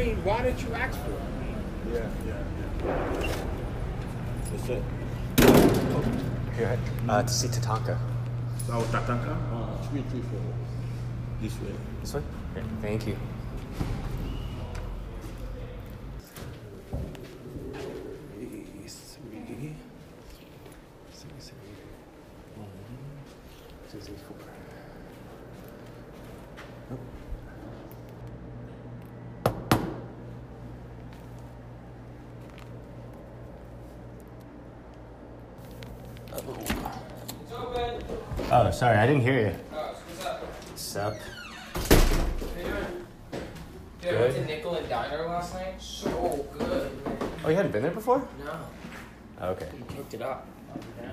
mean, why did you ask for it? Yeah, yeah, yeah. What's up? Here, uh, to see Tatanka. Oh, Tatanka? Uh, three, three, four. This way. This way? Okay, thank you. Oh, sorry, I didn't hear you. what's up? What's up? You? Dude, I went to Nickel and Diner last night. So good. man. Oh, you hadn't been there before? No, Okay. you kicked it up.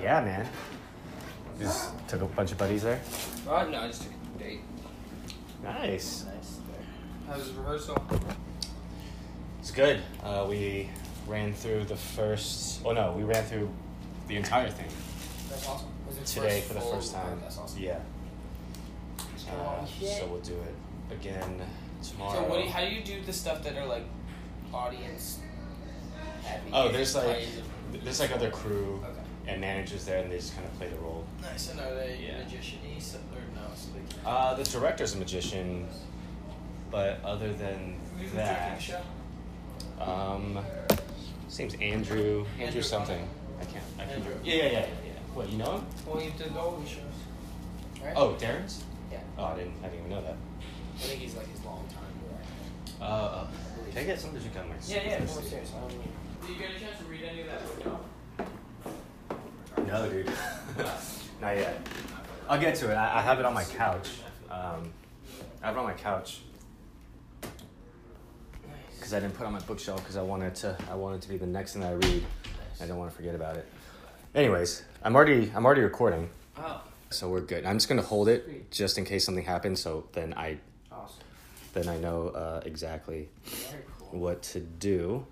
Yeah, man. Just took a bunch of buddies there. Uh, no, I just took a date. Nice. Nice. How was rehearsal? It's good. Uh, we ran through the first. Oh no, we ran through the entire thing That's awesome. Was it today for the first time. That's awesome. Yeah. Uh, so we'll do it again tomorrow. So what? Do you, how do you do the stuff that are like audience heavy? oh, there's like plays there's like other crew Okay. and managers there, and they just kind of play the role. Nice. And are they Yeah. magician-y? So, or no? So they, Uh, the director's a magician, but other than Who's the that, show? um, his name's Andrew. Andrew, Andrew something. I can't. I can't. Andrew. Yeah, yeah, yeah, yeah. What you know him? Well, you did all these shows, right? Oh, Derren's. Yeah. Oh, I didn't. I didn't even know that. I think he's like his long time director. Uh, uh, can I get some? Did you got my? Yeah, yeah, more serious. I don't mean. Did you get a chance to read any of that book? No, dude. Not yet. I'll get to it. I, I have it on my couch. Um, I have it on my couch because I didn't put it on my bookshelf because I wanted to. I wanted to be the next thing I read. I don't want to forget about it. Anyways, I'm already. I'm already recording, Oh, so we're good. I'm just gonna hold it just in case something happens. So then I awesome. then I know uh, exactly cool. what to do.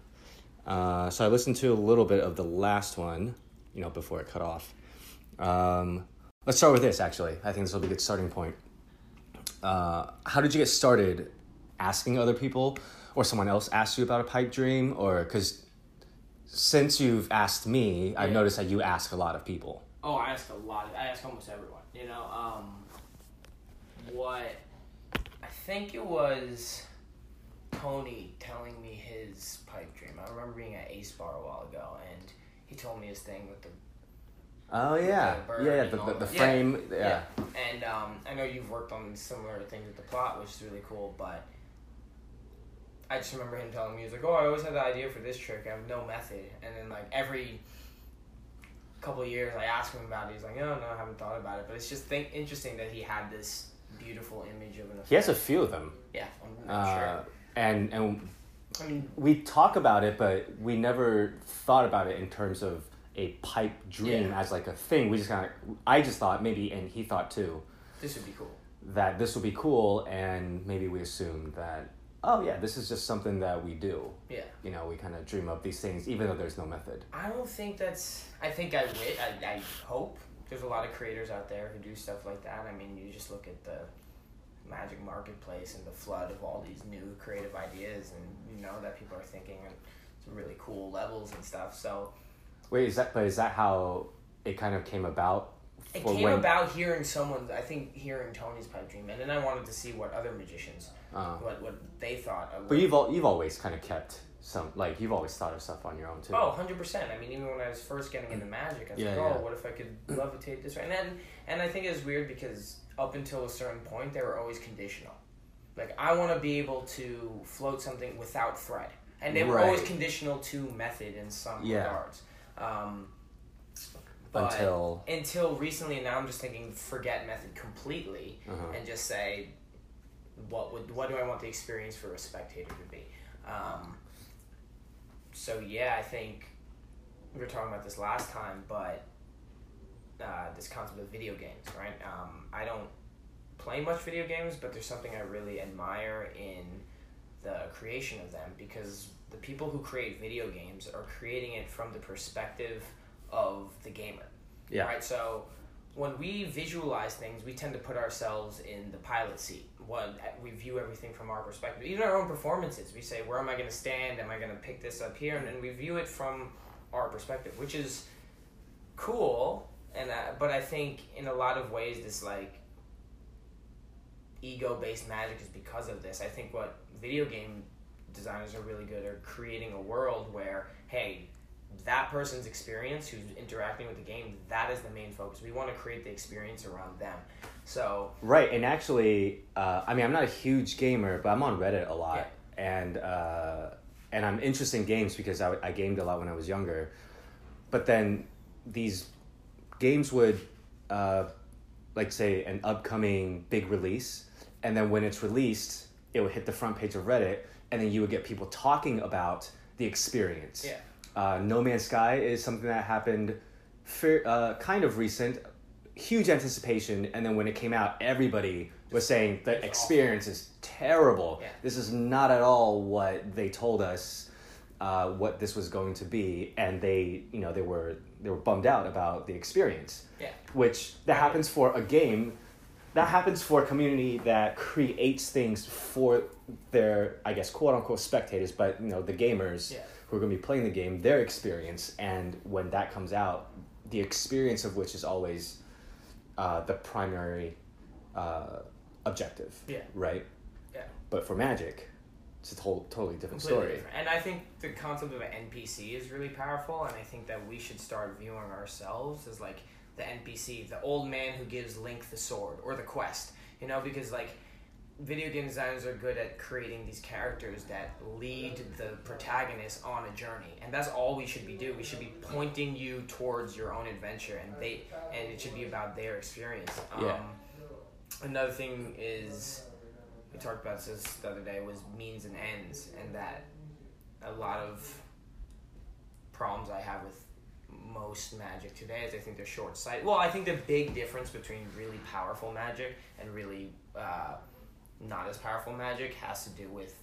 Uh, so I listened to a little bit of the last one, you know, before it cut off. Um, let's start with this, actually. I think this will be a good starting point. Uh, how did you get started asking other people, or someone else asked you about a pipe dream, or because since you've asked me, I've Yeah. noticed that you ask a lot of people. Oh, I ask a lot. I ask almost everyone. You know, um, what I think it was Tony telling me his pipe dream. I remember being at Ace Bar a while ago, and he told me his thing with the Oh yeah, the bird yeah, the, the, the frame, yeah. And um, I know you've worked on similar things with the plot, which is really cool. But I just remember him telling me, he was like, "Oh, I always had the idea for this trick. I have no method." And then like every couple of years, I ask him about it. He's like, "No, no, I haven't thought about it." But it's just think interesting that he had this beautiful image of an effect. He has a few of them. yeah, I'm, I'm Uh, sure. and and I mean, we talk about it, but we never thought about it in terms of a pipe dream Yeah. as like a thing. We just kind of, I just thought maybe, and he thought too, this would be cool. that this would be cool, and maybe we assumed that, oh yeah, this is just something that we do. Yeah. You know, we kind of dream up these things, even though there's no method. I don't think that's. I think I wi- I, I hope there's a lot of creators out there who do stuff like that. I mean, you just look at the magic marketplace and the flood of all these new creative ideas, and you know that people are thinking on some really cool levels and stuff. So Wait, is that? But is that how it kind of came about? it came when- about hearing someone. I think hearing Tony's pipe dream, and then I wanted to see what other magicians, Uh, what what they thought. Of but you've al- you've always kind of kept some like you've always thought of stuff on your own too. Oh, 100%. I mean, even when I was first getting into magic, I was Yeah, like, yeah. oh, what if I could levitate this way? And then, and I think it's weird because up until a certain point, they were always conditional. Like, I want to be able to float something without thread. And they were always conditional to method in some Yeah. regards. Um, but Until until recently, and now I'm just thinking, forget method completely uh and just say what would what do I want the experience for a spectator to be. Um, so yeah, I think we were talking about this last time, but uh, this concept of video games, right? Um, I don't play much video games, but there's something I really admire in the creation of them because the people who create video games are creating it from the perspective of the gamer yeah. right? So when we visualize things, we tend to put ourselves in the pilot seat. One, we view everything from our perspective. Even our own performances, we say, "Where am I going to stand? Am I going to pick this up here?" And, and we view it from our perspective, which is cool. And uh, but I think in a lot of ways, this like ego-based magic is because of this. I think what video game designers are really good are creating a world where, hey, that person's experience who's interacting with the game that is the main focus. We want to create the experience around them. So right and actually uh, i mean i'm not a huge gamer but i'm on reddit a lot. Yeah. and uh, and i'm interested in games because I, I gamed a lot when i was younger. But then these games would uh, like say an upcoming big release and then when it's released it would hit the front page of reddit and then you would get people talking about the experience. Yeah uh, no Man's Sky is something that happened fair, uh, kind of recent, huge anticipation, and then when it came out, everybody was saying the experience is terrible. Yeah. This is not at all what they told us uh, what this was going to be, and they, you know, they were they were bummed out about the experience. Yeah. Which that happens for a game. That happens for a community that creates things for their, I guess, quote unquote spectators, but you know, the gamers. Yeah who are going to be playing the game their experience and when that comes out the experience of which is always uh, the primary uh, objective yeah. right? Yeah. But for magic it's a to- totally different Completely story. different. and i think the concept of an npc is really powerful and i think that we should start viewing ourselves as like the npc the old man who gives link the sword or the quest you know because like video game designers are good at creating these characters that lead the protagonist on a journey and that's all we should be doing. We should be pointing you towards your own adventure and they and it should be about their experience. Yeah. um, another thing is we talked about this the other day was means and ends and that a lot of problems i have with most magic today is i think they're short-sighted. Well i think the big difference between really powerful magic and really uh, not as powerful magic has to do with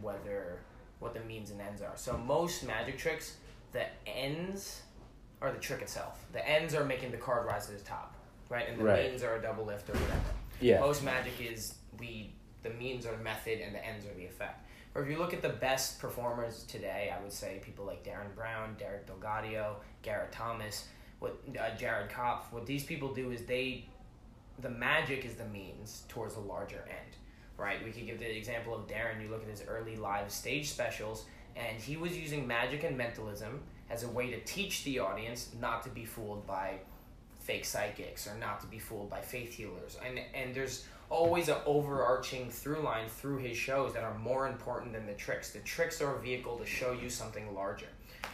whether what the means and ends are. So most magic tricks, the ends are the trick itself. The ends are making the card rise to the top, right? And the Right. means are a double lift or whatever. yeah Most magic is we the means are the method and the ends are the effect. Or if you look at the best performers today, I would say people like Derren Brown, Derek DelGaudio, Garrett Thomas, what uh, Jared Kopf. What these people do is they, the magic is the means towards a larger end, right? We could give the example of Derren. You look at his early live stage specials, and he was using magic and mentalism as a way to teach the audience not to be fooled by fake psychics or not to be fooled by faith healers and and there's always an overarching through line through his shows that are more important than the tricks the tricks are a vehicle to show you something larger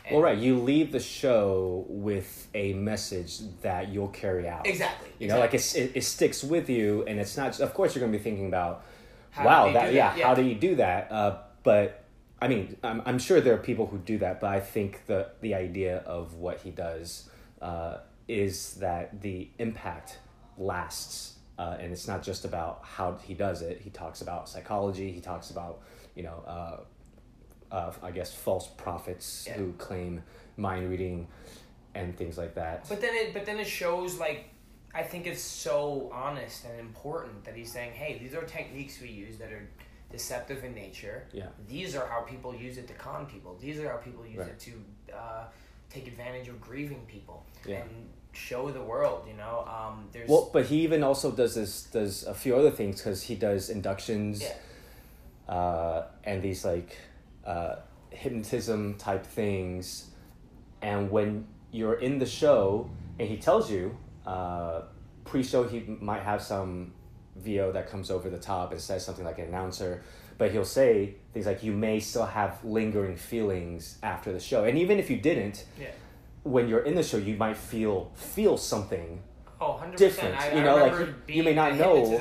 And- well right you leave the show with a message that you'll carry out exactly you know like exactly. it, it sticks with you and it's not of course you're going to be thinking about How wow that, yeah, that? how do you do that? Uh, but i mean I'm, I'm sure there are people who do that but i think the the idea of what he does uh, is that the impact lasts uh, and it's not just about how he does it. He talks about psychology. He talks about you know uh, uh, i guess false prophets Yeah. who claim mind reading and things like that. But then it but then it shows like I think it's so honest and important that he's saying, hey, these are techniques we use that are deceptive in nature. Yeah. These are how people use it to con people. These are how people use Right. it to uh, take advantage of grieving people Yeah. and show the world. You know, um, there's Well, but he even also does this does a few other things because he does inductions, Yeah. uh, and these like uh, hypnotism type things, and when you're in the show and he tells you uh, pre-show he might have some VO that comes over the top and says something like an announcer, but he'll say things like you may still have lingering feelings after the show, and even if you didn't, yeah. when you're in the show you might feel feel something Oh, 100%. different, I, you I know, like, remember you- being you may not know-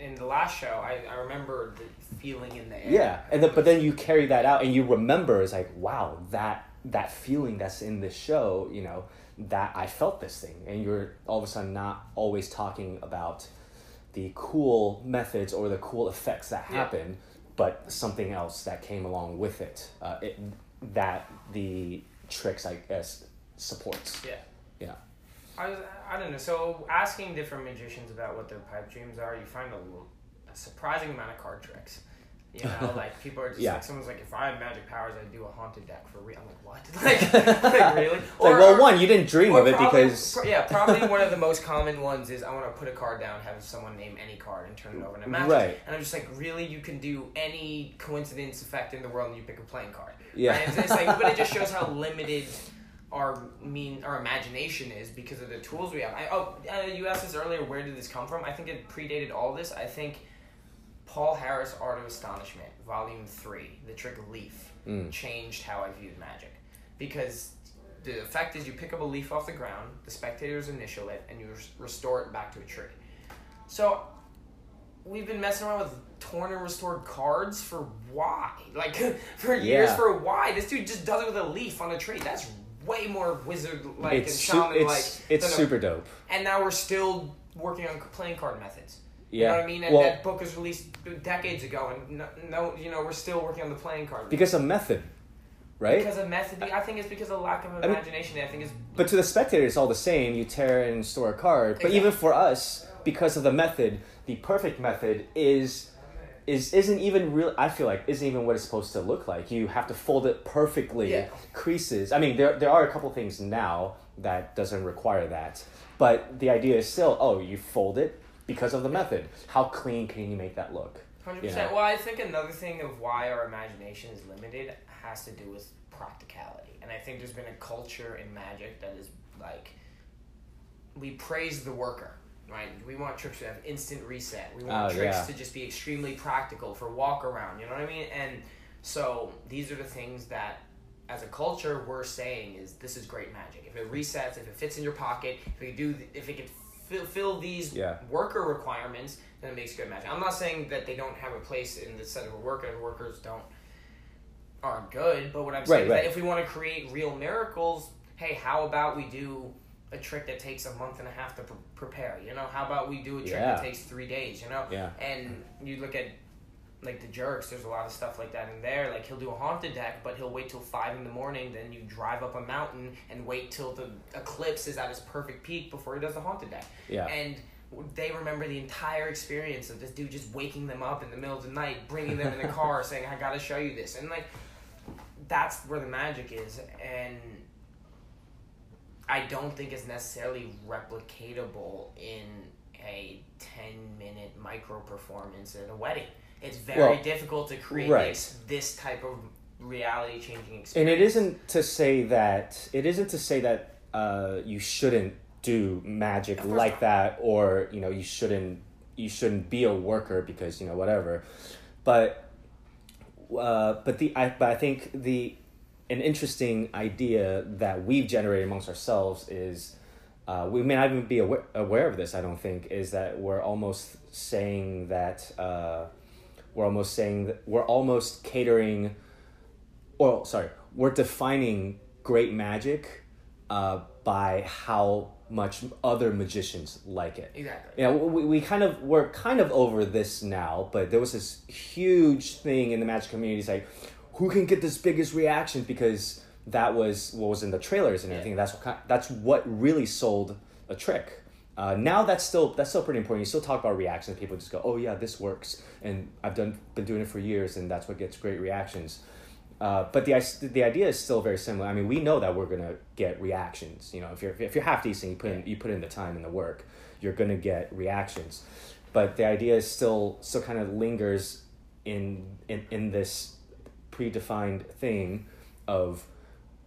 in the last show. I, I remember the feeling in the air. Yeah, and then, but then you carry that out and you remember it's like, wow, that that feeling that's in this show, you know, that I felt this thing, and you're all of a sudden not always talking about the cool methods or the cool effects that Yeah. happen, but something else that came along with it, uh, it that the tricks I guess supports. Yeah. Yeah. I was, I don't know. So asking different magicians about what their pipe dreams are, you find a surprising amount of card tricks. You know, like people are just Yeah. like someone's like, if I had magic powers, I'd do a haunted deck for real. I'm like, what? like, like really? Like, well, one, you didn't dream of it probably- because pro- yeah, probably one of the most common ones is I want to put a card down, have someone name any card, and turn it over into magic. Right. And I'm just like, really, you can do any coincidence effect in the world, and you pick a playing card. Yeah. Right? It's, it's like, but it just shows how limited our mean our imagination is because of the tools we have. I, oh, uh, you asked this earlier. Where did this come from? I think it predated all this. I think Paul Harris' Art of Astonishment, Volume Three, the trick of leaf, Mm. changed how I viewed magic because the effect is you pick up a leaf off the ground, the spectators initial it, and you res- restore it back to a tree. So we've been messing around with torn and restored cards for why? Like for years for why? This dude just does it with a leaf on a tree. That's way more wizard like and shaman like. it's it's a- super dope. And now we're still working on playing card methods. You Yeah. know what I mean? And Well- that book was released decades ago, and no, no, you know, we're still working on the playing card. Because of method, right? Because of method, I think it's because of lack of imagination. I think it's But to the spectator, it's all the same. You tear and store a card. But even for us, because of the method, the perfect method is is isn't even real. I feel like isn't even what it's supposed to look like. You have to fold it perfectly, Yeah. creases. I mean, there there are a couple things now that doesn't require that, but the idea is still, oh, you fold it because of the method. How clean can you make that look? Hundred You percent. know? Well, I think another thing of why our imagination is limited has to do with practicality, and I think there's been a culture in magic that is like we praise the worker. Right, we want tricks to have instant reset. We want Oh, tricks yeah. to just be extremely practical for walk around. You know what I mean? And so these are the things that, as a culture, we're saying is this is great magic. If it resets, if it fits in your pocket, if it do, if it can fill, fill these Yeah. worker requirements, then it makes good magic. I'm not saying that they don't have a place in the set of a worker and workers don't aren't good, but what I'm saying Right, is right. that if we want to create real miracles, hey, how about we do a trick that takes a month and a half to pre- prepare? You know, how about we do a trick Yeah. that takes three days? You know, Yeah. and you look at like the Jerx. There's a lot of stuff like that in there. Like he'll do a haunted deck, but he'll wait till five in the morning. Then you drive up a mountain and wait till the eclipse is at its perfect peak before he does the haunted deck. Yeah. And they remember the entire experience of this dude just waking them up in the middle of the night, bringing them in the car, saying, "I got to show you this," and like that's where the magic is, and I don't think it's necessarily replicatable in a ten minute micro performance at a wedding. It's very Well, difficult to create right. this, this type of reality changing experience. And it isn't to say that it isn't to say that uh, you shouldn't do magic like not. that, or you know you shouldn't you shouldn't be a worker because you know whatever. But uh, but the I but I think the an interesting idea that we've generated amongst ourselves is. Uh, we may not even be aware, aware of this. I don't think is that we're almost saying that uh, we're almost saying that we're almost catering or sorry, we're defining great magic uh, by how much other magicians like it. exactly. Yeah, we, we kind of we're kind of over this now, but there was this huge thing in the magic community. It's like, who can get this biggest reaction? Because that was what was in the trailers and everything. That's what that's what really sold a trick. Uh, now that's still that's still pretty important. You still talk about reactions. People just go, "Oh yeah, this works," and I've done been doing it for years, and that's what gets great reactions. Uh, but the the idea is still very similar. I mean, we know that we're gonna get reactions. You know, if you're if you're half decent, you put in you put in the time and the work, you're gonna get reactions. But the idea is still still kind of lingers in in in this predefined thing of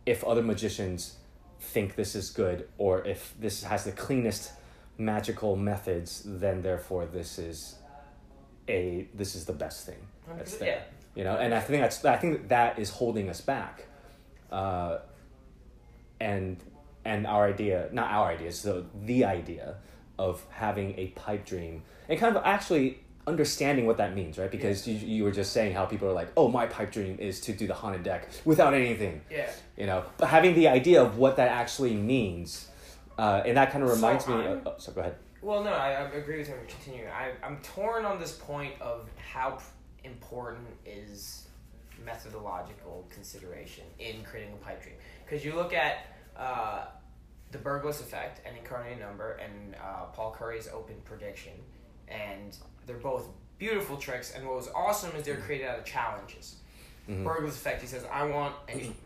if other magicians think this is good or if this has the cleanest magical methods, then therefore this is a this is the best thing that's there Yeah. you know and i think that's i think that is holding us back uh, and and our idea not our idea so the idea of having a pipe dream and kind of actually understanding what that means right because you, you were just saying how people are like oh my pipe dream is to do the haunted deck without anything Yeah. you know but having the idea of what that actually means uh, and that kind of So reminds me of, oh, so go ahead Well, no, I, I agree with him. Continue. I, I'm torn on this point of how important is methodological consideration in creating a pipe dream. Because you look at uh, the Berglas effect and incarnate number and uh, Paul Curry's open prediction, and they're both beautiful tricks. And what was awesome is they're created out of challenges. Mhm. Berglas effect. He says, "I want a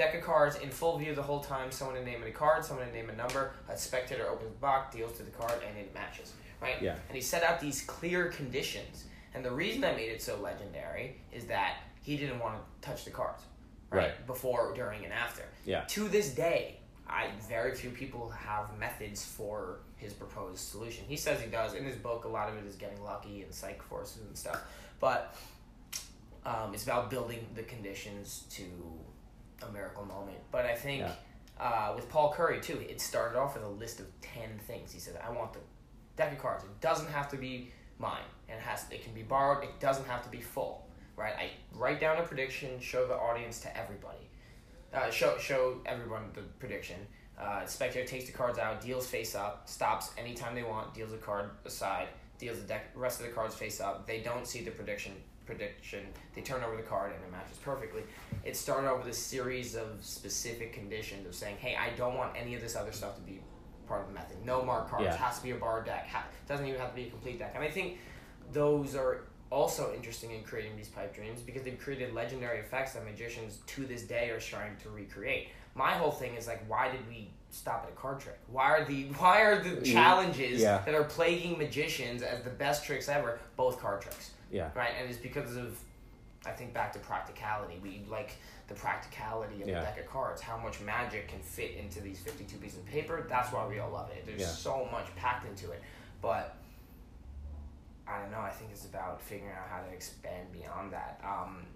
deck of cards in full view the whole time. Someone to name a card, someone to name a number. A spectator opens the box, deals to the card, and it matches. Right? Yeah. And he set out these clear conditions. And the reason I made it so legendary is that he didn't want to touch the cards. Right? Right. Before, during, and after. Yeah. To this day, I very few people have methods for his proposed solution. He says he does. In his book, a lot of it is getting lucky and psych forces and stuff. But um, it's about building the conditions to a miracle moment. But I think Yeah. uh, with Paul Curry too, it started off with a list of ten things. He said, "I want the deck of cards. It doesn't have to be mine, and it has it can be borrowed. It doesn't have to be full. Right? I write down a prediction, show the audience to everybody, uh, show show everyone the prediction." Uh, spectator takes the cards out, deals face up, stops anytime they want, deals a card aside, deals the deck rest of the cards face up. They don't see the prediction prediction. They turn over the card and it matches perfectly. It started off with a series of specific conditions of saying, "Hey, I don't want any of this other stuff to be part of the method. No mark cards. Yeah. Has to be a bar deck. Ha- doesn't even have to be a complete deck." And I think those are also interesting in creating these pipe dreams because they've created legendary effects that magicians to this day are trying to recreate. My whole thing is like, why did we stop at a card trick? Why are the why are the challenges Yeah. that are plaguing magicians as the best tricks ever both card tricks? Yeah. Right, and it's because of I think back to practicality. We like the practicality of Yeah. the deck of cards, how much magic can fit into these fifty-two pieces of paper. That's why we all love it. There's Yeah. so much packed into it, but I don't know. I think it's about figuring out how to expand beyond that. Um,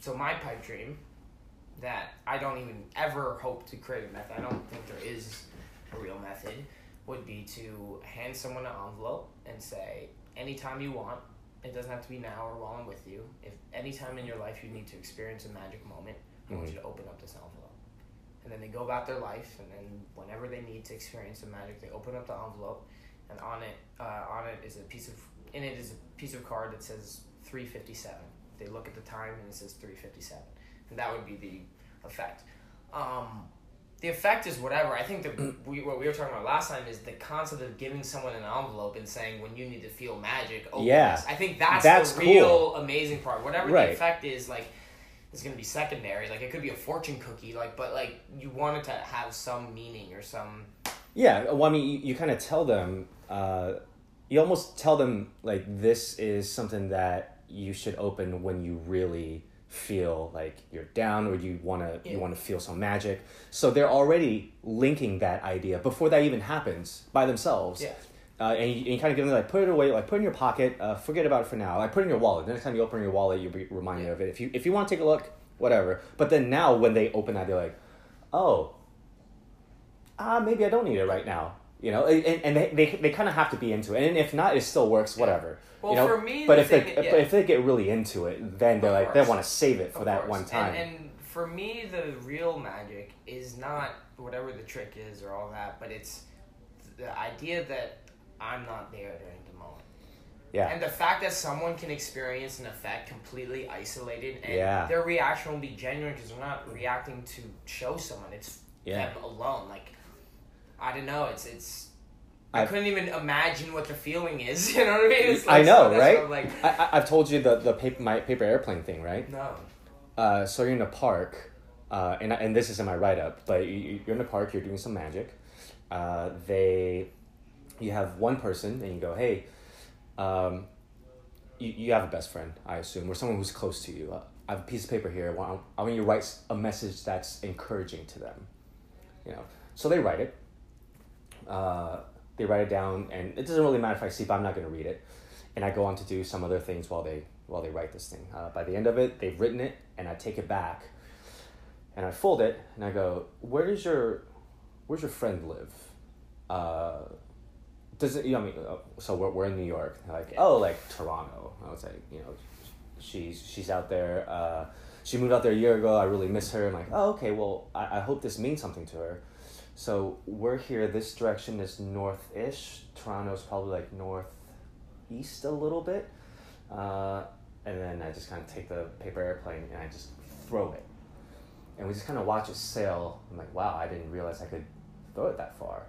so my pipe dream that I don't even ever hope to create a method. I don't think there is a real method. Would be to hand someone an envelope and say, anytime you want, it doesn't have to be now or while I'm with you. If anytime in your life you need to experience a magic moment, I want Mhm. you to open up this envelope. And then they go about their life, and then whenever they need to experience some magic, they open up the envelope, and on it, uh, on it is a piece of, in it is a piece of card that says three fifty seven. They look at the time and it says three fifty seven, and that would be the effect. Um, the effect is whatever. I think that we, what we were talking about last time is the concept of giving someone an envelope and saying when you need to feel magic, open Yeah. this. I think that's, That's the real cool. amazing part. Whatever Right. the effect is, like is going to be secondary. Like it could be a fortune cookie, like but like you want it to have some meaning or some. Yeah, well, I mean, you, you kind of tell them, uh, you almost tell them, like, this is something that you should open when you really feel like you're down or you want to you want to feel some magic. So they're already linking that idea before that even happens by themselves. Yeah. uh, and, you, and you kind of give them like put it away like put it in your pocket uh, forget about it for now. Like put it in your wallet. The next time you open your wallet you'll be reminded Yeah. of it. If you if you want to take a look whatever. But then now when they open that they're like oh ah, maybe I don't need it right now. You know, and, and they, they, they kind of have to be into it. And if not, it still works, whatever. Well, you know? for me, but the if they thing- but if they get really into it, then they're like they want to save it for Of that course. one time. And, and for me, the real magic is not whatever the trick is or all that, but it's the idea that I'm not there during the moment. yeah, And the fact that someone can experience an effect completely isolated and Yeah. their reaction will be genuine because they're not reacting to show someone. It's Yeah. them alone. Like, I don't know. It's, it's, I, I've- couldn't even imagine what the feeling is. You know what I mean? It's I know, so right? like, I, I've told you the the paper my paper airplane thing, right? no. Uh, so you're in a park, uh, and and this is in my write up, but you- you're in a park, you're doing some magic. Uh, they, you have one person, and you go, hey, um, you, you have a best friend, I assume, or someone who's close to you. Uh, I have a piece of paper here. I want, I want you to write a message that's encouraging to them. You know, so they write it. Uh, they write it down, and it doesn't really matter if I see, but I'm not going to read it. And I go on to do some other things while they while they write this thing. Uh, by the end of it, they've written it, and I take it back, and I fold it, and I go, "Where does your, where's your friend live? Uh, does it? You know, I mean, uh, so we're, we're in New York. Like, oh, like Toronto. I was like, you know, she's she's out there. Uh, she moved out there a year ago. I really miss her. I'm like, oh, okay. Well, I, I hope this means something to her. So we're here. This direction is north-ish. Toronto's probably like northeast a little bit. Uh, and then I just kind of take the paper airplane and I just throw it. And we just kind of watch it sail. I'm like, wow, I didn't realize I could throw it that far.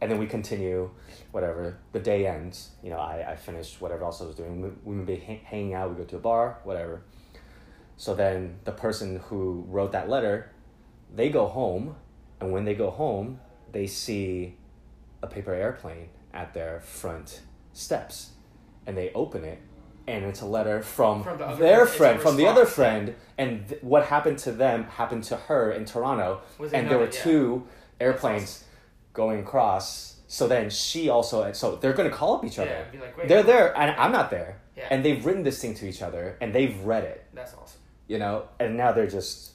And then we continue, whatever. The day ends. You know, I, I finished whatever else I was doing. We, we would be hang, hanging out. We go to a bar, whatever. So then the person who wrote that letter, they go home, and when they go home, they see a paper airplane at their front steps, and they open it, and it's a letter from, From the their friend, from the other friend, and th- what happened to them happened to her in Toronto, and there were two airplanes going across. So then she also, so they're gonna call up each other. Yeah, like, they're there, and I'm not there, Yeah. and they've written this thing to each other, and they've read it. That's awesome. you know, and now they're just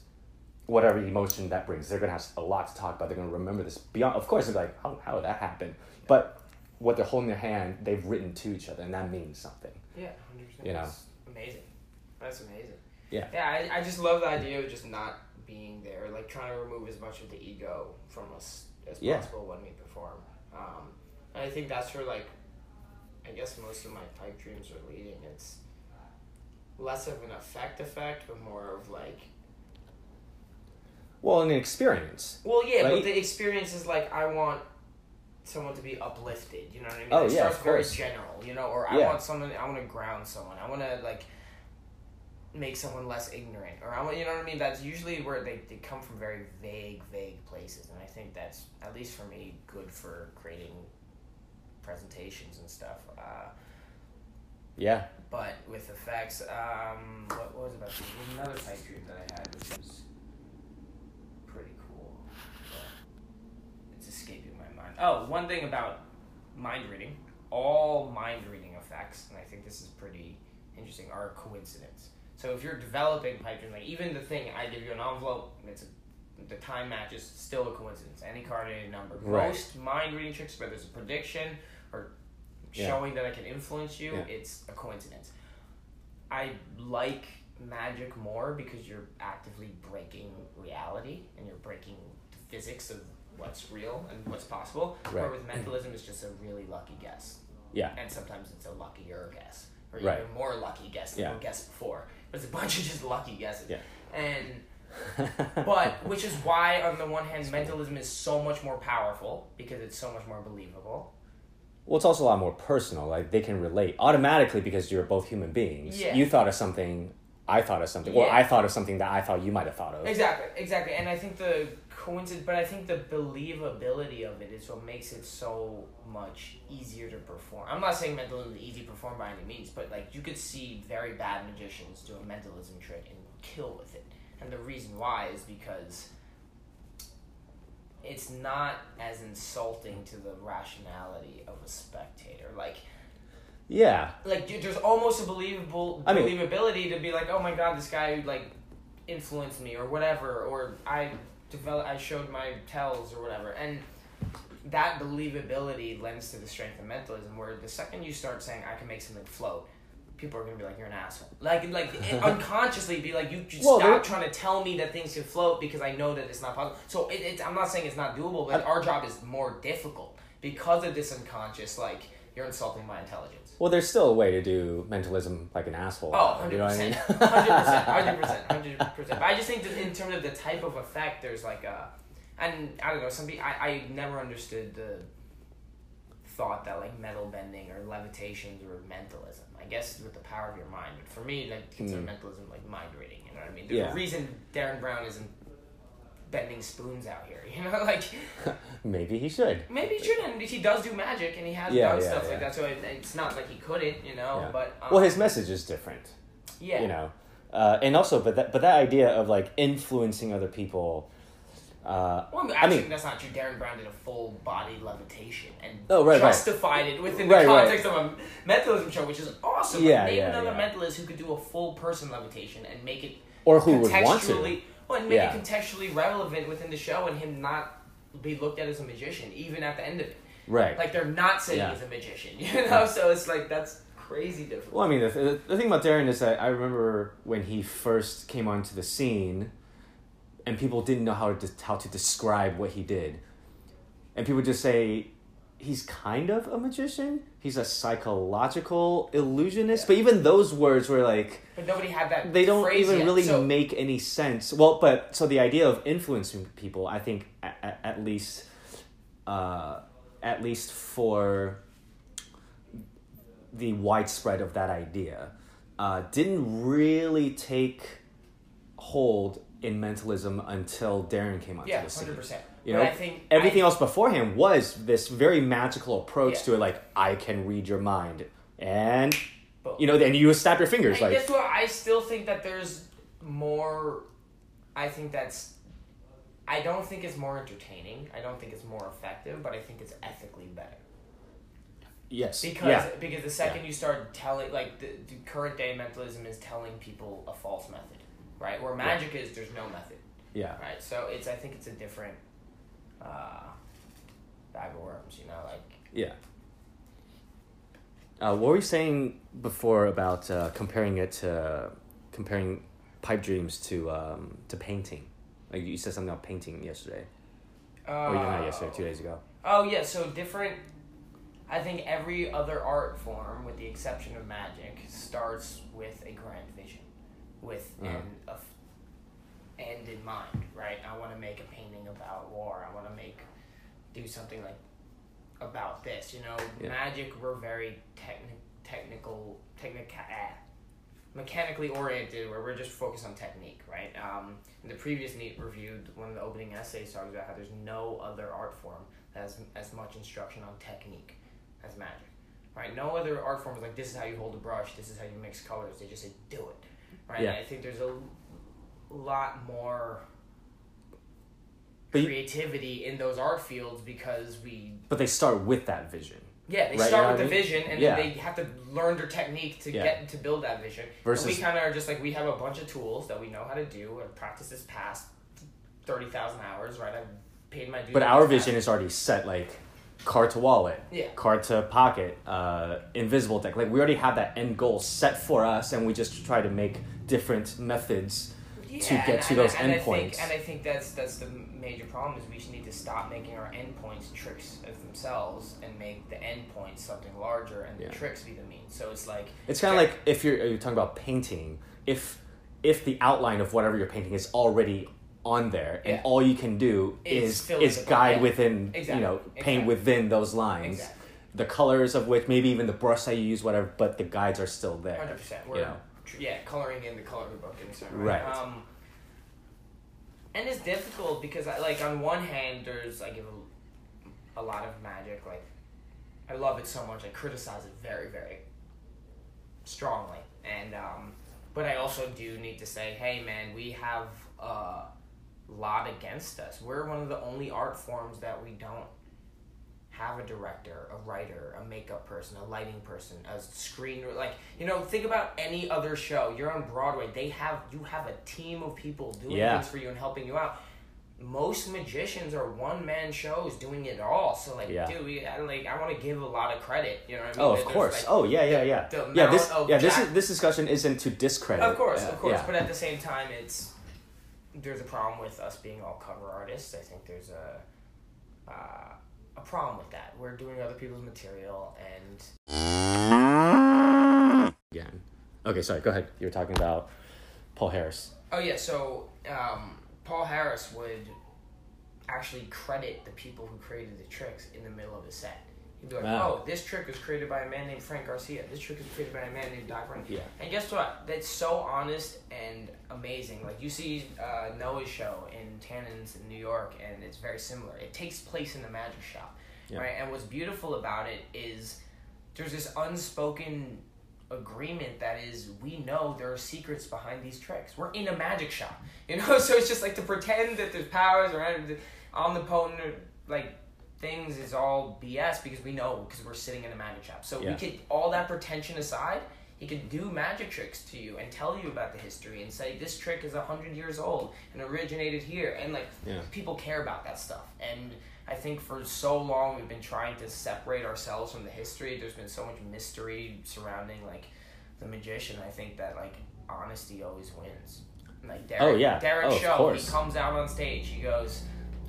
whatever emotion that brings. They're gonna have a lot to talk about. They're gonna remember this beyond. Of course, they're like, how how did that happen? But what they're holding in their hand, they've written to each other, and that means something. Yeah, hundred percent. You know. That's amazing. That's amazing. Yeah. Yeah, I, I just love the idea of just not being there, like trying to remove as much of the ego from us as Yeah. possible when we perform. Um, and I think that's where like, I guess most of my pipe dreams are leading. It's less of an effect effect, but more of like, Well, an experience. well, yeah, Right. but the experience is like I want someone to be uplifted. You know what I mean? Oh, it yeah, starts of very course. general. You know, or I Yeah. want someone. I want to ground someone. I want to like make someone less ignorant, or I want. You know what I mean? That's usually where they, they come from very vague, vague places, and I think that's at least for me good for creating presentations and stuff. Uh, Yeah. but with effects, um, what, what was about? Another type dream that I had, which was pretty cool. But it's escaping my mind. Oh, one thing about mind reading. All mind reading effects, and I think this is pretty interesting, are coincidence. So if you're developing pipe like even the thing I give you an envelope, it's a, the time matches, still a coincidence. Any card, any number. Right. Most mind reading tricks, whether it's a prediction or Yeah. showing that I can influence you, Yeah. it's a coincidence. I like magic more because you're actively breaking reality and you're breaking the physics of what's real and what's possible. Where with mentalism, it's just a really lucky guess, Yeah. and sometimes it's a luckier guess, or Right. even more lucky guess than Yeah. guessed before. But it's a bunch of just lucky guesses. Yeah. And but which is why on the one hand mentalism is so much more powerful because it's so much more believable Well, it's also a lot more personal. Like they can relate automatically because you're both human beings. Yeah. You thought of something, I thought of something, yeah. or I thought of something that I thought you might have thought of. exactly exactly and i think the coincidence but i think the believability of it is what makes it so much easier to perform. I'm not saying mentalism is easy to perform by any means but like you could see very bad magicians do a mentalism trick and kill with it. And the reason why is because it's not as insulting to the rationality of a spectator. Like Yeah. like dude, there's almost a believable I mean- believability to be like, oh my god, this guy like influenced me or whatever, or I developed, I showed my tells or whatever, and that believability lends to the strength of mentalism. Where the second you start saying I can make something float, people are gonna be like, you're an asshole. Like like unconsciously be like, you just Well, stop trying to tell me that things can float because I know that it's not possible. So it, it's I'm not saying it's not doable, but I- our job is more difficult because of this unconscious. Like you're insulting my intelligence. Well, there's still a way to do mentalism like an asshole. Oh, you know what I mean? 100%. 100%. 100%. But I just think that in terms of the type of effect, there's like a. And I don't know, some people. I, I never understood the thought that like metal bending or levitations or mentalism. I guess with the power of your mind. But for me, like, consider Mm. mentalism like mind reading. You know what I mean? There's Yeah. a reason Derren Brown isn't bending spoons out here. You know, like Maybe he should. maybe he shouldn't. He does do magic and he has Yeah, done yeah, stuff yeah. like that. So it, it's not like he couldn't. You know, but um, Well, his message is different. yeah. You know, uh, and also, but that but that idea of like influencing other people. Uh, Well, I actually, mean- that's not true. Derren Brown did a full body levitation and Oh, right, right. justified it within the right. context of a mentalism show, which is awesome. Yeah, like, name another mentalist who could do a full person levitation and make it or who would want to. Well, and make Yeah. it contextually relevant within the show, and him not be looked at as a magician, even at the end of it. Right. Like they're not saying Yeah. he's a magician, you know. So it's like that's crazy different. Well, I mean, the, the, the thing about Derren is that I remember when he first came onto the scene, and people didn't know how to how to describe what he did, and people just say, "He's kind of a magician. He's a psychological illusionist. But even those words were like But nobody had that. they don't even yet. really So- make any sense. Well, but so the idea of influencing people, I think, at, at least, uh, at least for the widespread of that idea, uh, didn't really take hold in mentalism until Derren came onto Yeah, the scene. hundred percent. You know, I think everything I, else beforehand was this very magical approach Yeah. to it, like I can read your mind, and But- you know, then you snap your fingers, And like guess what? I still think that there's more. I think that's. I don't think it's more entertaining. I don't think it's more effective, but I think it's ethically better. yes, Because yeah, because the second you start telling like the, the current day mentalism is telling people a false method, right? Where magic is there's no method, yeah. right? So it's I think it's a different uh, bag of worms, you know, like Yeah. Uh, what were you saying before about uh, comparing it to comparing pipe dreams to um, to painting? Like you said something about painting yesterday, uh, or even not yesterday, two days ago. Oh yeah, so different. I think every other art form, with the exception of magic, starts with a grand vision, with Uh-huh. an a end in mind. Right. I want to make a painting about war. I want to make do something like about this. You know, Yeah. magic. We're very techni- technical, technical. Ah, mechanically oriented where we're just focused on technique, right? Um, in the previous neat reviewed one of the opening essays talks about how there's no other art form that has as much instruction on technique as magic, right? No other art form is like this is how you hold a brush, this is how you mix colors. They just say do it, right? Yeah. I think there's a lot more But you- creativity in those art fields because we But they start with that vision. yeah, they Right, start you know with the mean? vision, and Yeah. then they have to learn their technique to Yeah. get to build that vision. Versus- and we kind of are just like we have a bunch of tools that we know how to do. I've practiced this past thirty thousand hours, right? I've paid my dues. But our vision is already set, like card to wallet, Yeah. card to pocket, uh, invisible deck. Like we already have that end goal set for us, and we just try to make different methods Yeah, to get and- to and- those and endpoints. think- And I think that's that's the major problem is we just need to stop making our endpoints tricks of themselves and make the endpoints something larger and Yeah. the tricks be the means. So it's like It's kind of like if you're, you're talking about painting, if if the outline of whatever you're painting is already on there, and all you can do Is is is guide within Exactly. you know paint Exactly. within those lines, Exactly. the colors of which maybe even the brush that you use, whatever, but the guides are still there. Hundred percent. You know, yeah, coloring in the coloring book and so Right. Um, and it's difficult because I like on one hand there's I give a, a lot of magic like I love it so much I criticize it very very strongly. And um, but I also do need to say hey man we have a lot against us. We're one of the only art forms that we don't have a director, a writer, a makeup person, a lighting person, a screen like you know, think about any other show. You're on Broadway. They have you have a team of people doing Yeah. things for you and helping you out. Most magicians are one man shows doing it all. So like, Yeah. dude, we, I, like I want to give a lot of credit. You know what I mean? Oh, of There's, course. like, oh, yeah, yeah, yeah. the Yeah, this yeah this is this discussion isn't to discredit. Of course, uh, of course. yeah. But at the same time, it's there's a problem with us being all cover artists. I think there's a uh, a problem with that. We're doing other people's material, and again. Okay, sorry. Go ahead. You were talking about Paul Harris. oh yeah. So um, Paul Harris would actually credit the people who created the tricks in the middle of his set. He'd be like, Wow. "Oh, this trick was created by a man named Frank Garcia. This trick was created by a man named Doc Brown." Yeah. And guess what? That's so honest and amazing. Like you see uh, Noah's show in Tannen's in New York, and it's very similar. It takes place in the magic shop, Yeah. right? And what's beautiful about it is there's this unspoken agreement that is we know there are secrets behind these tricks. We're in a magic shop, you know. So it's just like to pretend that there's powers or omnipotent like things is all BS because we know because we're sitting in a magic shop. So Yeah. we could all that pretension aside, he could do magic tricks to you and tell you about the history and say this trick is a hundred years old and originated here and like Yeah. people care about that stuff and. I think for so long we've been trying to separate ourselves from the history. There's been so much mystery surrounding like the magician. I think that like honesty always wins. Like Derek, Oh, yeah. Derek Oh, Show, he comes out on stage. He goes,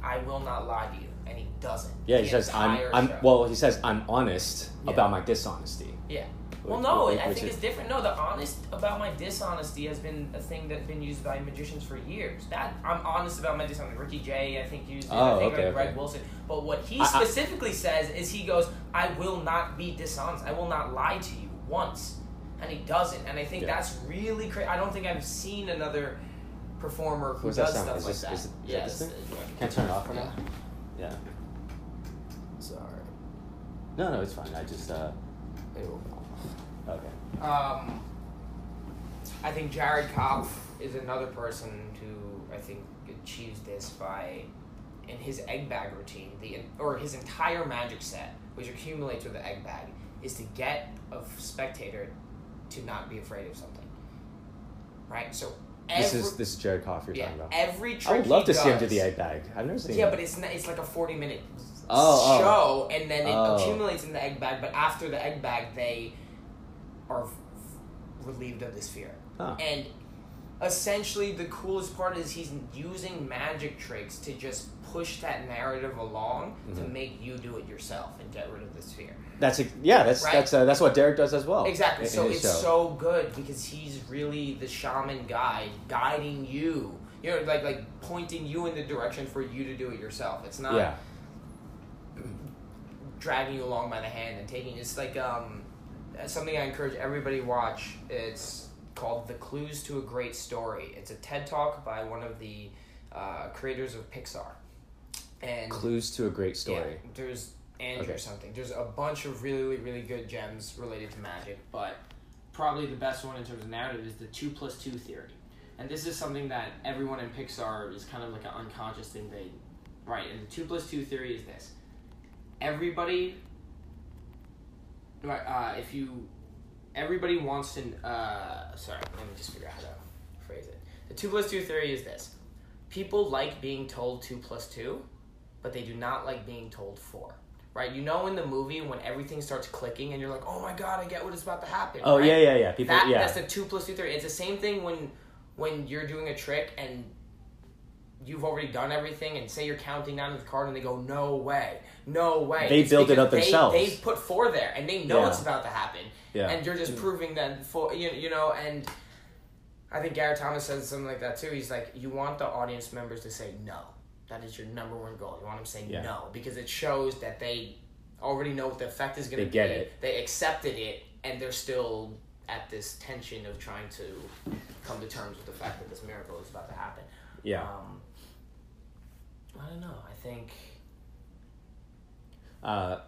"I will not lie to you. And he doesn't. Yeah, he says I'm. I'm. show. Well, he says I'm honest Yeah. about my dishonesty. Yeah. Well, no, I think it's different. No, the honest about my dishonesty has been a thing that's been used by magicians for years. That I'm honest about my dishonesty. Ricky Jay, I think used it. I Oh, think okay, Greg okay. Wilson. But what he I- I- specifically says is he goes, "I will not be dishonest. I will not lie to you once," and he doesn't. And I think Yeah. that's really crazy. I don't think I've seen another performer who What's that does stuff Is like this- that. is is that yes. this thing? Can I turn it off for now? Yeah. Sorry. No, no, it's fine. I just. uh Ew. Okay. Um, I think Jared Kopf is another person who I think achieves this by, in his egg bag routine, the or his entire magic set, which accumulates with the egg bag, is to get a spectator to not be afraid of something. Right. So every, This is this is Jared Kopf you're yeah, talking about. every trick I would love to see him do the egg bag. I've never seen. It. Yeah, it. but it's not, it's like a forty minute Oh, oh. show, and then it Oh. accumulates in the egg bag. But after the egg bag, they are relieved of this fear. Huh. And essentially, the coolest part is he's using magic tricks to just push that narrative along to Mhm. make you do it yourself and get rid of this fear. That's a, yeah. That's Right? that's uh, that's what Derek does as well. Exactly. in- So it's show. so good because he's really the shaman guide, guiding you. You know, like like pointing you in the direction for you to do it yourself. It's not Yeah. dragging you along by the hand and taking. It's like um, something I encourage everybody watch. It's called "The Clues to a Great Story." It's a TED talk by one of the uh, creators of Pixar, and Clues to a great story. yeah, there's Andrew Okay. something. There's a bunch of really, really good gems related to magic, but probably the best one in terms of narrative is the two plus two theory. And this is something that everyone in Pixar is kind of like an unconscious thing they right. And the two plus two theory is this: everybody, right? Uh, if you, everybody wants to. Uh, sorry, let me just figure out how to phrase it. The two plus two theory is this: people like being told two plus two, but they do not like being told four. Right? You know, in the movie when everything starts clicking and you're like, "Oh my god, I get what is about to happen." Oh right? yeah, yeah, yeah. People, that, yeah. That's the two plus two theory. It's the same thing when when you're doing a trick and you've already done everything and say you're counting down to the card and they go, No way, no way. They It's built it because up themselves. They, put four there and they know Yeah. it's about to happen. Yeah. And you're just mm. proving that for you, you know, and I think Garrett Thomas says something like that too. He's like, You want the audience members to say no. That is your number one goal. You want them to say Yeah. no because it shows that they already know what the effect is going to They be. get it. They accepted it, and they're still at this tension of trying to come to terms with the fact that this miracle is about to happen. yeah. Um, I don't know. I think Uh,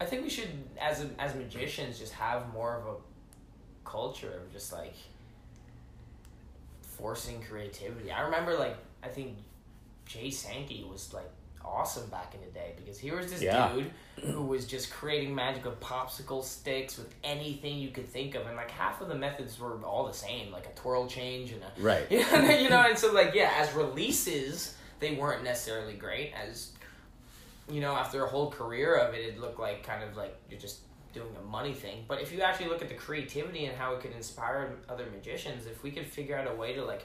I think we should, as a, as magicians, just have more of a culture of just like forcing creativity. I remember, like, I think Jay Sankey was like awesome back in the day because he was this Yeah. dude who was just creating magic with popsicle sticks with anything you could think of, and like half of the methods were all the same, like a twirl change and a right. you know, you know, and so like yeah, as releases, they weren't necessarily great. As you know, after a whole career of it, it looked like kind of like you're just doing a money thing. But if you actually look at the creativity and how it could inspire other magicians, if we could figure out a way to like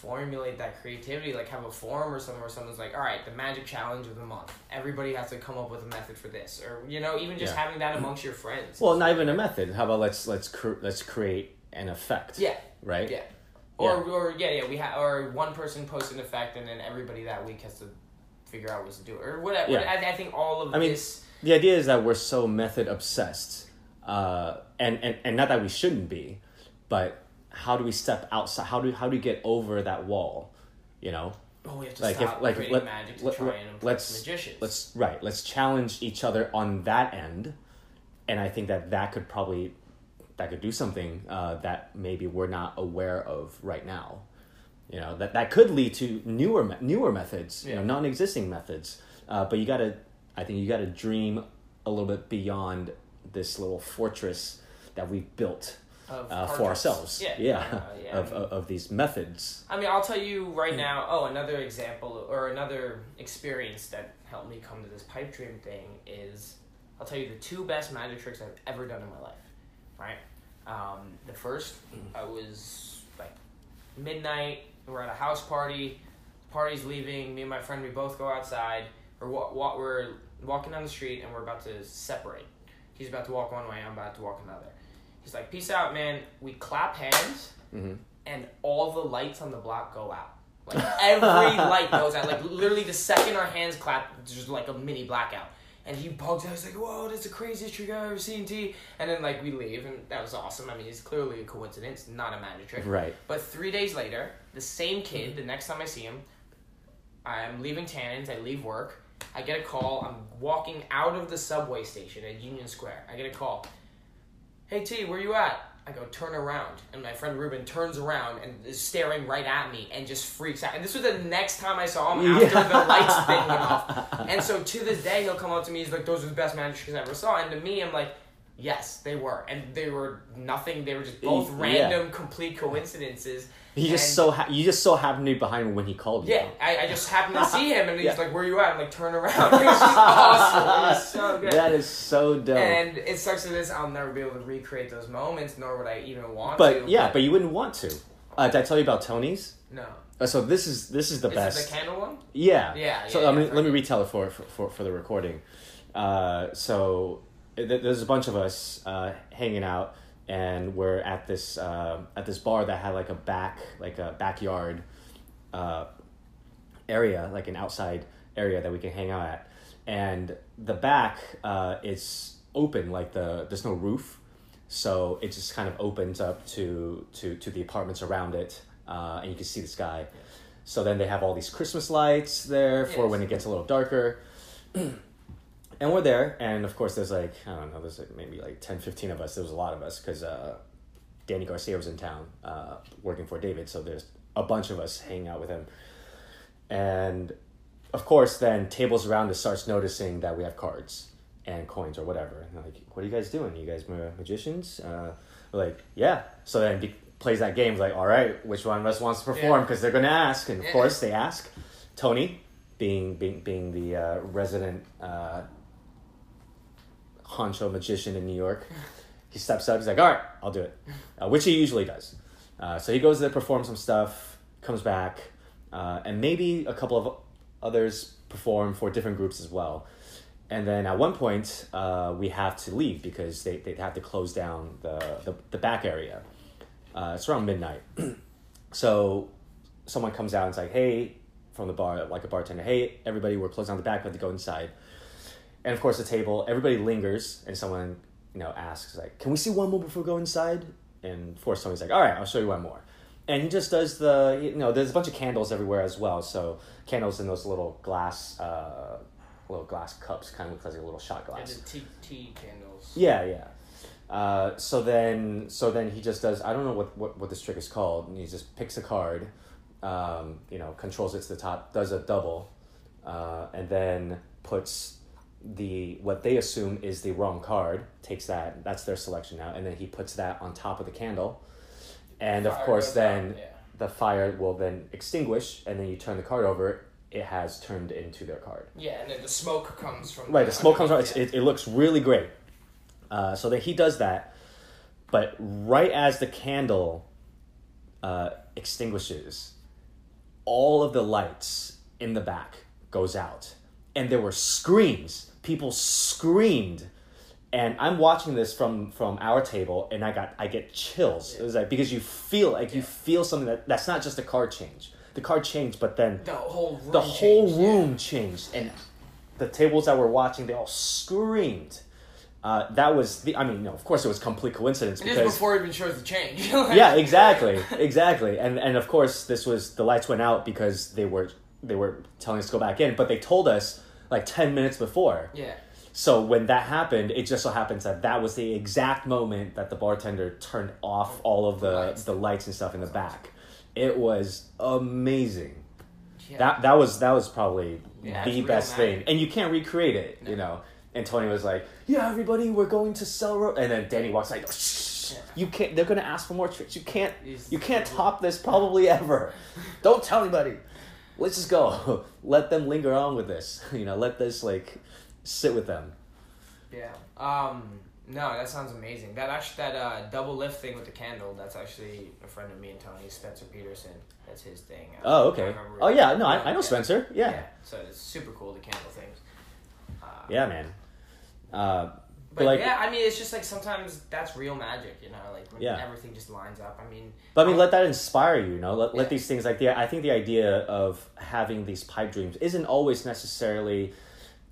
formulate that creativity, like have a forum or something where someone's like, all right, the magic challenge of the month, everybody has to come up with a method for this, or you know, even just Yeah. having that amongst your friends. Well, not even a method. How about let's let's cr- let's create an effect. yeah, Right. Yeah. Or, or yeah, yeah, we have, or one person posts an effect, and then everybody that week has to figure out ways to do or whatever. Yeah. I, I think all of I mean, this. The idea is that we're so method obsessed, uh, and, and and not that we shouldn't be, but how do we step outside? How do how do we get over that wall? You know, Oh, we have to like stop if like creating let, magic to let, try and impress let's magicians. let's right let's challenge each other on that end, and I think that that could probably that could do something uh, that maybe we're not aware of right now. You know that that could lead to newer newer methods, you know, non-existing methods. Uh, but you gotta, I think you gotta dream a little bit beyond this little fortress that we've built uh, for ourselves. Yeah, yeah, uh, yeah, of, I mean- of these methods. I mean, I'll tell you right now. Oh, another example or another experience that helped me come to this pipe dream thing is I'll tell you the two best magic tricks I've ever done in my life. Right. Um, the first, I was like midnight. We're at a house party. party's leaving. Me and my friend, we both go outside. Or wa- wa- we're walking down the street and we're about to separate. He's about to walk one way. I'm about to walk another. He's like, "Peace out, man." We clap hands, Mhm. and all the lights on the block go out. Like every light goes out. Like literally, the second our hands clap, there's like a mini blackout. And he bugs out. He's like, "Whoa, that's the craziest trick I've ever seen." T. And then like we leave, and that was awesome. I mean, it's clearly a coincidence, not a magic trick. Right. But three days later, the same kid, the next time I see him, I'm leaving Tannen's, I leave work, I get a call, I'm walking out of the subway station at Union Square. I get a call. Hey T, where you at? I go, turn around. And my friend Ruben turns around and is staring right at me and just freaks out. And this was the next time I saw him after Yeah. the lights thing went off. And so to this day, he'll come up to me, he's like, those are the best magic tricks I ever saw. And to me, I'm like, yes, they were. And they were nothing, they were just both Yeah. random, complete coincidences. He just so ha- you just so happened to be behind him when he called you. yeah, I, I just happened to see him, and he's Yeah. like, "Where you at?" I'm like, "Turn around." It was just awesome. It was so good. That is so dope. and it sucks to this. I'll never be able to recreate those moments, nor would I even want to. but to. yeah, but you wouldn't want to. Uh, did I tell you about Tony's? no. Uh, so this is this is the Is best. the candle one? Yeah. Yeah, So yeah, let me yeah, let me retell it for for, for, the recording. Uh, so there's a bunch of us uh, hanging out, and we're at this uh, at this bar that had like a back like a backyard uh, area, like an outside area that we can hang out at, and the back uh, is open, like the there's no roof, so it just kind of opens up to to to the apartments around it, uh, and you can see the sky. So then they have all these Christmas lights there for Yes. when it gets a little darker. and we're there, and of course, there's like, I don't know, there's like maybe like 10, 15 of us. There was a lot of us because uh, Danny Garcia was in town uh, working for David, so there's a bunch of us hanging out with him. And of course, then tables around us starts noticing that we have cards and coins or whatever. And they're like, what are you guys doing? You guys ma- magicians? Uh, like, yeah. So then he plays that game. Like, all right, which one of us wants to perform? Yeah. Because they're gonna ask, and of Yeah. course they ask. Tony, being being being the uh, resident uh, honcho magician in New York, he steps up. He's like, all right, I'll do it, uh, which he usually does. Uh, so he goes there, performs some stuff, comes back, uh, and maybe a couple of others perform for different groups as well. And then at one point, uh, we have to leave because they, they have to close down the, the, the back area. Uh, it's around midnight. so someone comes out and it's like, hey, from the bar, like a bartender, hey, everybody, we're closing down the back, we have to go inside. And of course, the table, everybody lingers, and someone, you know, asks, like, can we see one more before we go inside? And of course, Tony's like, all right, I'll show you one more. And he just does the, you know, there's a bunch of candles everywhere as well. So candles in those little glass, uh, little glass cups, kind of looks like a little shot Yeah, glass. the tea, tea candles. Yeah, yeah. Uh, so then, so then he just does. I don't know what, what, what this trick is called. And he just picks a card, um, you know, controls it to the top, does a double, uh, and then puts the what they assume is the wrong card. Takes that. That's their selection now, and then he puts that on top of the candle, and of Fire course, then out, yeah. the fire will then extinguish, and then you turn the card over. It has turned into their card. Yeah, and then the smoke comes from. Right, the smoke comes out. It's, it, it looks really great. Uh, so then he does that, but right as the candle uh, extinguishes, all of the lights in the back goes out, and there were screams. People screamed, and I'm watching this from from our table, and I got I get chills. It was like because you feel like you feel something that that's not just a card change. The card changed, but then The whole room. the whole changed, yeah. room changed and the tables that were watching they all screamed uh, that was the i mean no of course it was complete coincidence It because before it even shows the change. yeah exactly exactly and and of course this was the lights went out because they were they were telling us to go back in but they told us like 10 minutes before Yeah. so when that happened it just so happens that that was the exact moment that the bartender turned off all of the Lights. the lights and stuff in the back it was amazing yeah. that that was that was probably Yeah, the best thing, and you can't recreate it, you know. And Tony was like, "Yeah, everybody, we're going to sell." Ro-. And then Danny walks like, Yeah. "You can't. They're gonna ask for more tricks. You can't. You can't top this probably ever. Don't tell anybody. Let's just go. Let them linger on with this. You know, let this like sit with them. Yeah. Um. No, that sounds amazing. That actually that uh, double lift thing with the candle. That's actually a friend of me and Tony, Spencer Peterson. That's his thing. Uh, Oh, okay. Oh yeah, no, I, I know Yeah. Spencer. Yeah, So it's super cool the candle things. Uh, yeah, man. Uh, But like- yeah, I mean, it's just like sometimes that's real magic, you know, like when Yeah. everything just lines up. I mean, But I mean, let that inspire you. You know, let, let these things like the. I think the idea of having these pipe dreams isn't always necessarily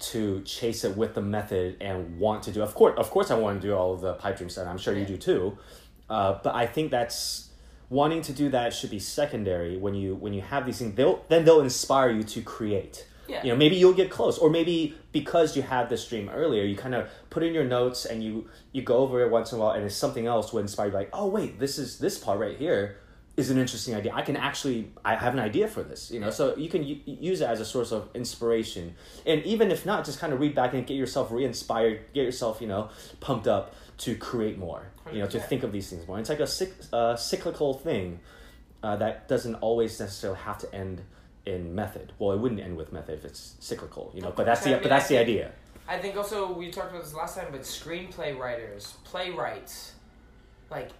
to chase it with the method and want to do. Of course, of course, I want to do all of the pipe dreams, and I'm sure you do too. Uh, but I think that's wanting to do that should be secondary when you when you have these things. They'll then they'll inspire you to create. Yeah. You know, maybe you'll get close, or maybe because you had this dream earlier, you kind of put in your notes and you you go over it once in a while, and it's something else will inspire you. Like, oh wait, this is this part right here is an interesting idea. I can actually I have an idea for this. You know, so you can u- use it as a source of inspiration, and even if not, just kind of read back and get yourself re-inspired, get yourself you know pumped up to create more. You know, to think of these things more. It's like a cyc- uh, cyclical thing uh, that doesn't always necessarily have to end in method. Well, it wouldn't end with method if it's cyclical, you know. But that's the I but that's the idea. I think also we talked about this last time, but screenplay writers, playwrights, like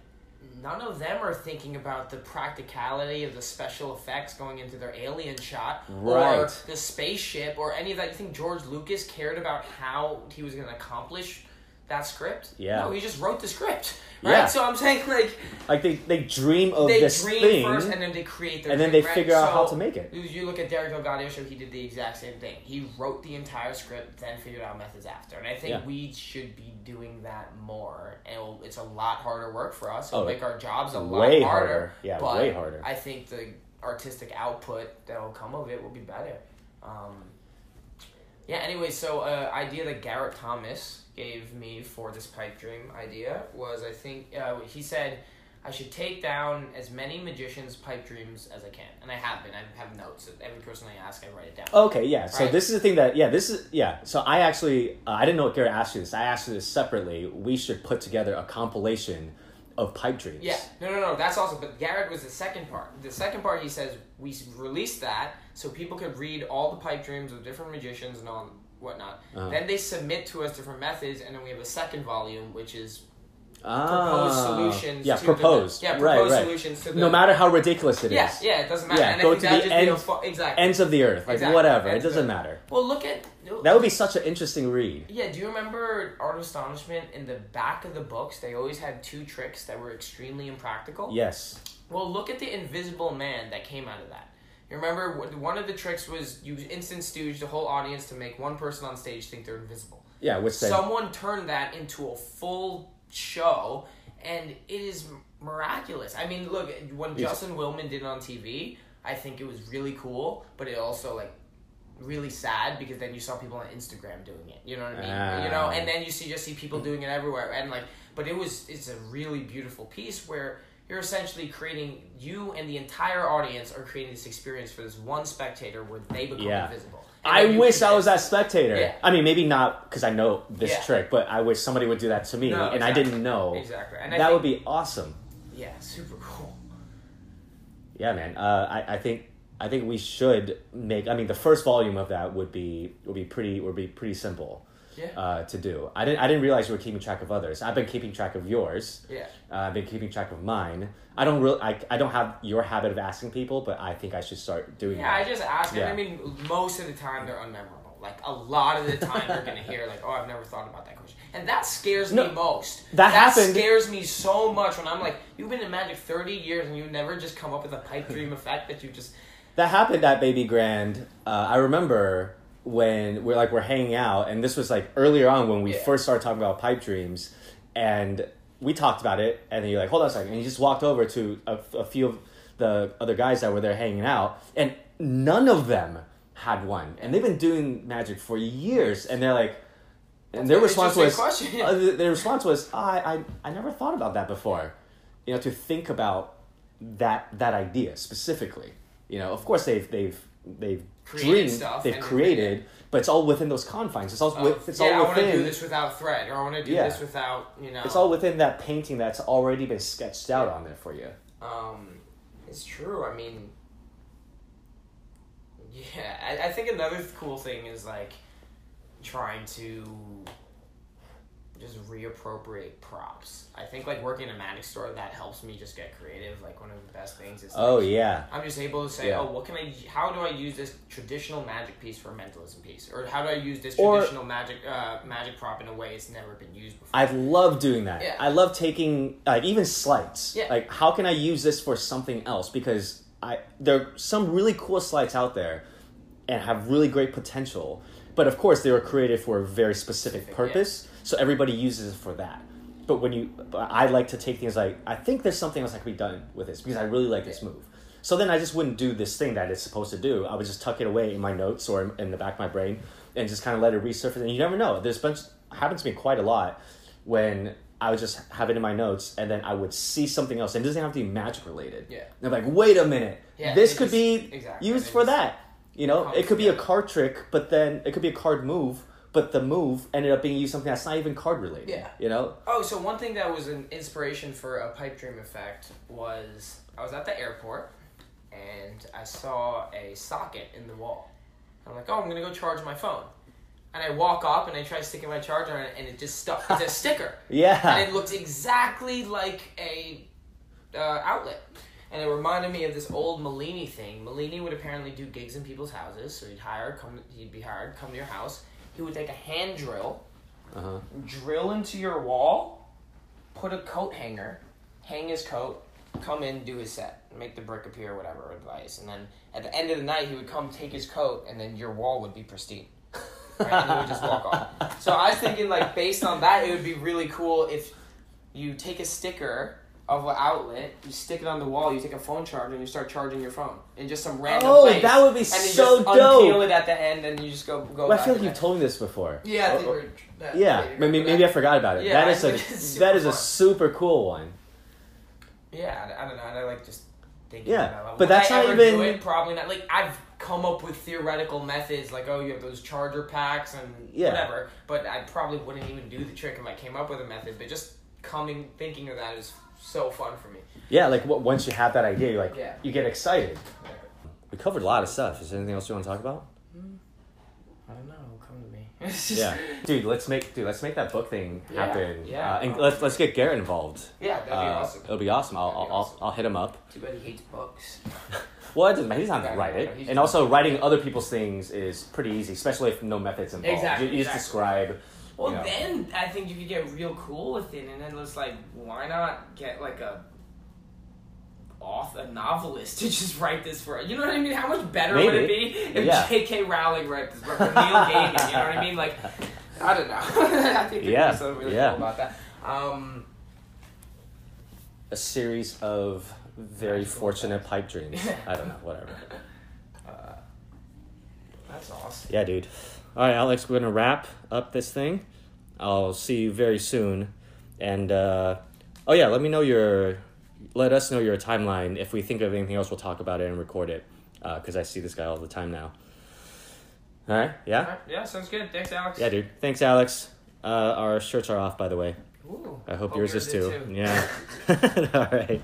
none of them are thinking about the practicality of the special effects going into their alien shot or Right. the spaceship or any of that. You think George Lucas cared about how he was going to accomplish that script? Yeah. No, he just wrote the script. Right? Yeah. So I'm saying like Like they, they dream of they this dream thing, first and then they create their and then they right? figure out how to make it. you- look at Derek DelGaudio show; he did the exact same thing. He wrote the entire script, then figured out methods after. And I think Yeah. we should be doing that more. And it'll, it's a lot harder work for us. Oh, It'll make our jobs a lot harder. harder. Yeah, but way harder. I think the artistic output that will come of it will be better. Um, yeah. Anyway, so uh, idea that Garrett Thomas gave me for this pipe dream idea was I think uh, he said I should take down as many magicians' pipe dreams as I can, and I have been. I have notes. Every person I ask, I write it down. Okay, yeah. So this is the thing that yeah, this is yeah. So I actually uh, I didn't know what Garrett asked you this. I asked you this separately. We should put together a compilation of pipe dreams. Yeah, no, no, no. That's also. But Garrett was the second part. The second part, he says we released that so people could read all the pipe dreams of different magicians and all whatnot. Uh-huh. Then they submit to us different methods, and then we have a second volume, which is Ah, proposed solutions. Yeah, to proposed. The, yeah, right, proposed right. solutions to the. No matter how ridiculous it is. Yeah, yeah, it doesn't matter. Yeah, and go to the just be a end- fu- exactly. Ends of the earth, like Exactly. whatever. It Ends of doesn't matter. Well, look at. That would be such an interesting read. Yeah, do you remember Art of Astonishment? In the back of the books, they always had two tricks that were extremely impractical. Yes. Well, look at the Invisible Man that came out of that. You remember one of the tricks was you instant stooge the whole audience to make one person on stage think they're invisible. Yeah, which Someone turned that into a full show, and it is miraculous. I mean, look when Yes. Justin Willman did it on TV, I think it was really cool, but it also like really sad because then you saw people on Instagram doing it. You know what I mean? Ah. You know, and then you see just see people doing it everywhere, and like, but it was it's a really beautiful piece where you're essentially creating you and the entire audience are creating this experience for this one spectator where they become Yeah. invisible. I wish I was that spectator. Yeah. I mean, maybe not because I know this Yeah. trick, but I wish somebody would do that to me, No, and I didn't know. Exactly, and that think- would be awesome. Yeah, super cool. Yeah, man. Uh, I, I think I think we should make. I mean, the first volume of that would be would be pretty would be pretty simple Yeah. uh, to do. I didn't I didn't realize you were keeping track of others. I've been keeping track of yours. Yeah. Uh, I've been keeping track of mine. I don't really. I, I don't have your habit of asking people, but I think I should start doing Yeah, I just ask. Yeah. And I mean, most of the time they're unmemorable. Like a lot of the time you're gonna hear like, "Oh, I've never thought about that question," and that scares No, me most. that happened- scares me so much when I'm like, "You've been in Magic thirty years and you never just come up with a pipe dream effect that you just." that happened at Baby Grand. Uh, I remember when we're like we're hanging out, and this was like earlier on when we Yeah. first started talking about pipe dreams, and we talked about it, and then you're like, hold on a second, and you just walked over to a, a few of the other guys that were there hanging out, and none of them had one, and they've been doing magic for years, and they're like. And That's their response was, uh, their response was, I, I, I never thought about that before. You know, to think about that that idea specifically. You know, of course they've they've they've Created dreamed, stuff they've created, but it's all within those confines. It's all Oh, with, it's yeah, I want to do this without thread, or I want to do Yeah. this without you know. it's all within that painting that's already been sketched out on there for you. Um, it's true. I mean, yeah, I, I think another cool thing is like trying to just reappropriate props. I think like working in a magic store that helps me just get creative. Like one of the best things is Oh like, yeah. I'm just able to say, Yeah. oh, what can I? How do I use this traditional magic piece for a mentalism piece, or how do I use this Or- traditional magic uh, magic prop in a way it's never been used before? I love doing that. Yeah. I love taking like even sleights. Yeah. Like how can I use this for something else? Because I there are some really cool sleights out there and have really great potential. But of course they were created for a very specific Specific, purpose. So everybody uses it for that. But when you but I like to take things like I think there's something else that could be done with this because I really like this move. So then I just wouldn't do this thing that it's supposed to do. I would just tuck it away in my notes or in, in the back of my brain and just kind of let it resurface. And you never know. There's bunch happens to me quite a lot when I would just have it in my notes and then I would see something else. And it doesn't have to be magic related. Yeah. And I'm like, wait a minute. Yeah, this could just- be exactly, used for that. You know, it could be a card trick, but then it could be a card move, but the move ended up being used something that's not even card related. Yeah. You know? Oh, so one thing that was an inspiration for a pipe dream effect was I was at the airport and I saw a socket in the wall. I'm like, oh, I'm gonna go charge my phone. And I walk up and I try sticking my charger on it and it just stuck. It's a sticker. Yeah. And it looked exactly like a uh, outlet. And it reminded me of this old Malini thing. Malini would apparently do gigs in people's houses, so he'd hire, come, he'd be hired, come to your house. He would take a hand drill, Uh-huh. drill into your wall, put a coat hanger, hang his coat, come in, do his set, make the brick appear, whatever advice, and then at the end of the night he would come take his coat, and then your wall would be pristine. Right, and he would just walk off. So I was thinking, like, based on that, it would be really cool if you take a sticker of an outlet, you stick it on the wall, you take a phone charger, and you start charging your phone in just some random Oh, place. that would be and you so just dope. unpeel it at the end, and you just go go. Well, I back feel like you've that. told me this before. Yeah, I oh, think Oh, that, yeah, you're maybe good maybe I forgot about it. Yeah, that I a think it's super that is a fun. super cool one. Yeah, I, I don't know. and I like just thinking Yeah, about that. but Would that's I not ever do even- it? Probably not. Like I've come up with theoretical methods, like oh, you have those charger packs and Yeah. whatever. But I probably wouldn't even do the trick if I came up with a method. But just coming, thinking of that is so fun for me. Yeah, like what, once you have that idea, you're like Yeah. you get excited. We covered a lot of stuff. Is there anything else you want to talk about? I don't know. Come to me. Yeah, dude, let's make dude, let's make that book thing Yeah, happen. yeah. uh, and let's let's get Garrett involved. yeah, that'd be Uh, awesome. It'll be awesome. I'll That'd be I'll, awesome. I'll I'll hit him up. Too bad he hates books. Well, it doesn't matter. He's not Okay, gonna write it. he's and also, writing other people's things is pretty easy, especially if no methods involved. Exactly, You, you just exactly. describe. Well, know. then I think you could get real cool with it, and then it's like, why not get like a author, a novelist to just write this for? You know what I mean? How much better would it be if Yeah. J.K. Rowling wrote this book for Neil Gaiman? You know what I mean? Like, I don't know. I think there'd Yeah, something really yeah. cool about that. Um, a series of very fortunate pipe dreams. I don't know, whatever. uh, that's awesome. Yeah, dude. All right, Alex, we're gonna wrap up this thing. I'll see you very soon, and uh, oh yeah, let me know your, let us know your timeline. If we think of anything else, we'll talk about it and record it, because I see this guy all the time now. All right, yeah, Alright, Yeah, sounds good. Thanks, Alex. yeah, dude. Thanks, Alex. Uh, our shirts are off, by the way. Ooh, I hope, yours is too. too. Yeah. all right.